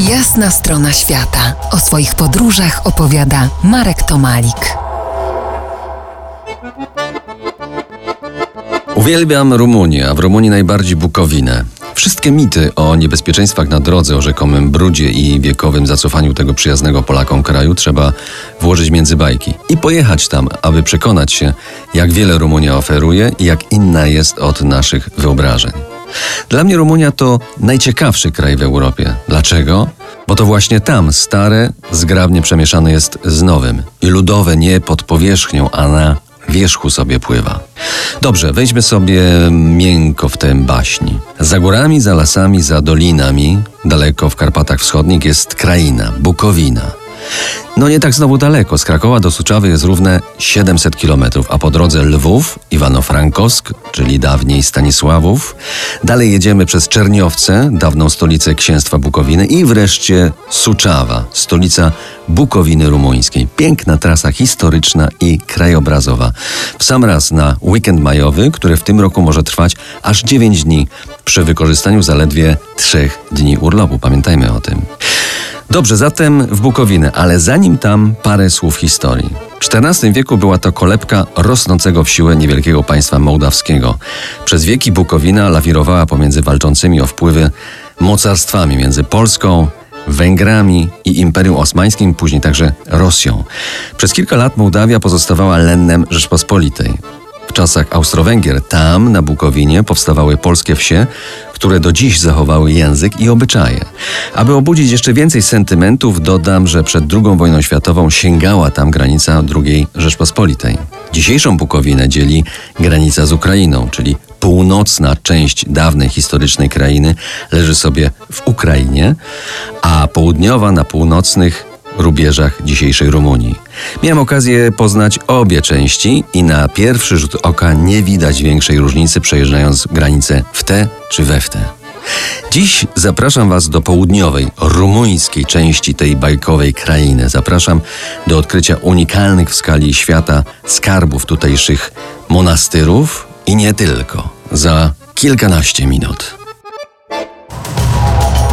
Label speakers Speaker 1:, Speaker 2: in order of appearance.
Speaker 1: Jasna strona świata. O swoich podróżach opowiada Marek Tomalik.
Speaker 2: Uwielbiam Rumunię, a w Rumunii najbardziej Bukowinę. Wszystkie mity o niebezpieczeństwach na drodze, o rzekomym brudzie i wiekowym zacofaniu tego przyjaznego Polakom kraju trzeba włożyć między bajki i pojechać tam, aby przekonać się, jak wiele Rumunia oferuje i jak inna jest od naszych wyobrażeń. Dla mnie Rumunia to najciekawszy kraj w Europie. Dlaczego? Bo to właśnie tam stare, zgrabnie przemieszane jest z nowym i ludowe nie pod powierzchnią, a na wierzchu sobie pływa. Dobrze, wejdźmy sobie miękko w tę baśni. Za górami, za lasami, za dolinami, daleko w Karpatach Wschodnich jest kraina, Bukowina. No nie tak znowu daleko. Z Krakowa do Suczawy jest równe 700 km, a po drodze Lwów, Iwano-Frankosk, czyli dawniej Stanisławów. Dalej jedziemy przez Czerniowce, dawną stolicę księstwa Bukowiny i wreszcie Suczawa, stolica Bukowiny rumuńskiej. Piękna trasa historyczna i krajobrazowa. W sam raz na weekend majowy, który w tym roku może trwać aż 9 dni przy wykorzystaniu zaledwie 3 dni urlopu. Pamiętajmy o tym. Dobrze, zatem w Bukowinę, ale zanim tam parę słów historii. W XIV wieku była to kolebka rosnącego w siłę niewielkiego państwa mołdawskiego. Przez wieki Bukowina lawirowała pomiędzy walczącymi o wpływy mocarstwami między Polską, Węgrami i Imperium Osmańskim, później także Rosją. Przez kilka lat Mołdawia pozostawała lennem Rzeczpospolitej. Czasach Austro-Węgier tam, na Bukowinie, powstawały polskie wsie, które do dziś zachowały język i obyczaje. Aby obudzić jeszcze więcej sentymentów, dodam, że przed II wojną światową sięgała tam granica II Rzeczpospolitej. Dzisiejszą Bukowinę dzieli granica z Ukrainą, czyli północna część dawnej historycznej krainy leży sobie w Ukrainie, a południowa na północnych rubieżach dzisiejszej Rumunii. Miałem okazję poznać obie części i na pierwszy rzut oka nie widać większej różnicy przejeżdżając granicę w te czy we w te. Dziś zapraszam Was do południowej, rumuńskiej części tej bajkowej krainy. Zapraszam do odkrycia unikalnych w skali świata skarbów tutejszych monastyrów i nie tylko. Za kilkanaście minut.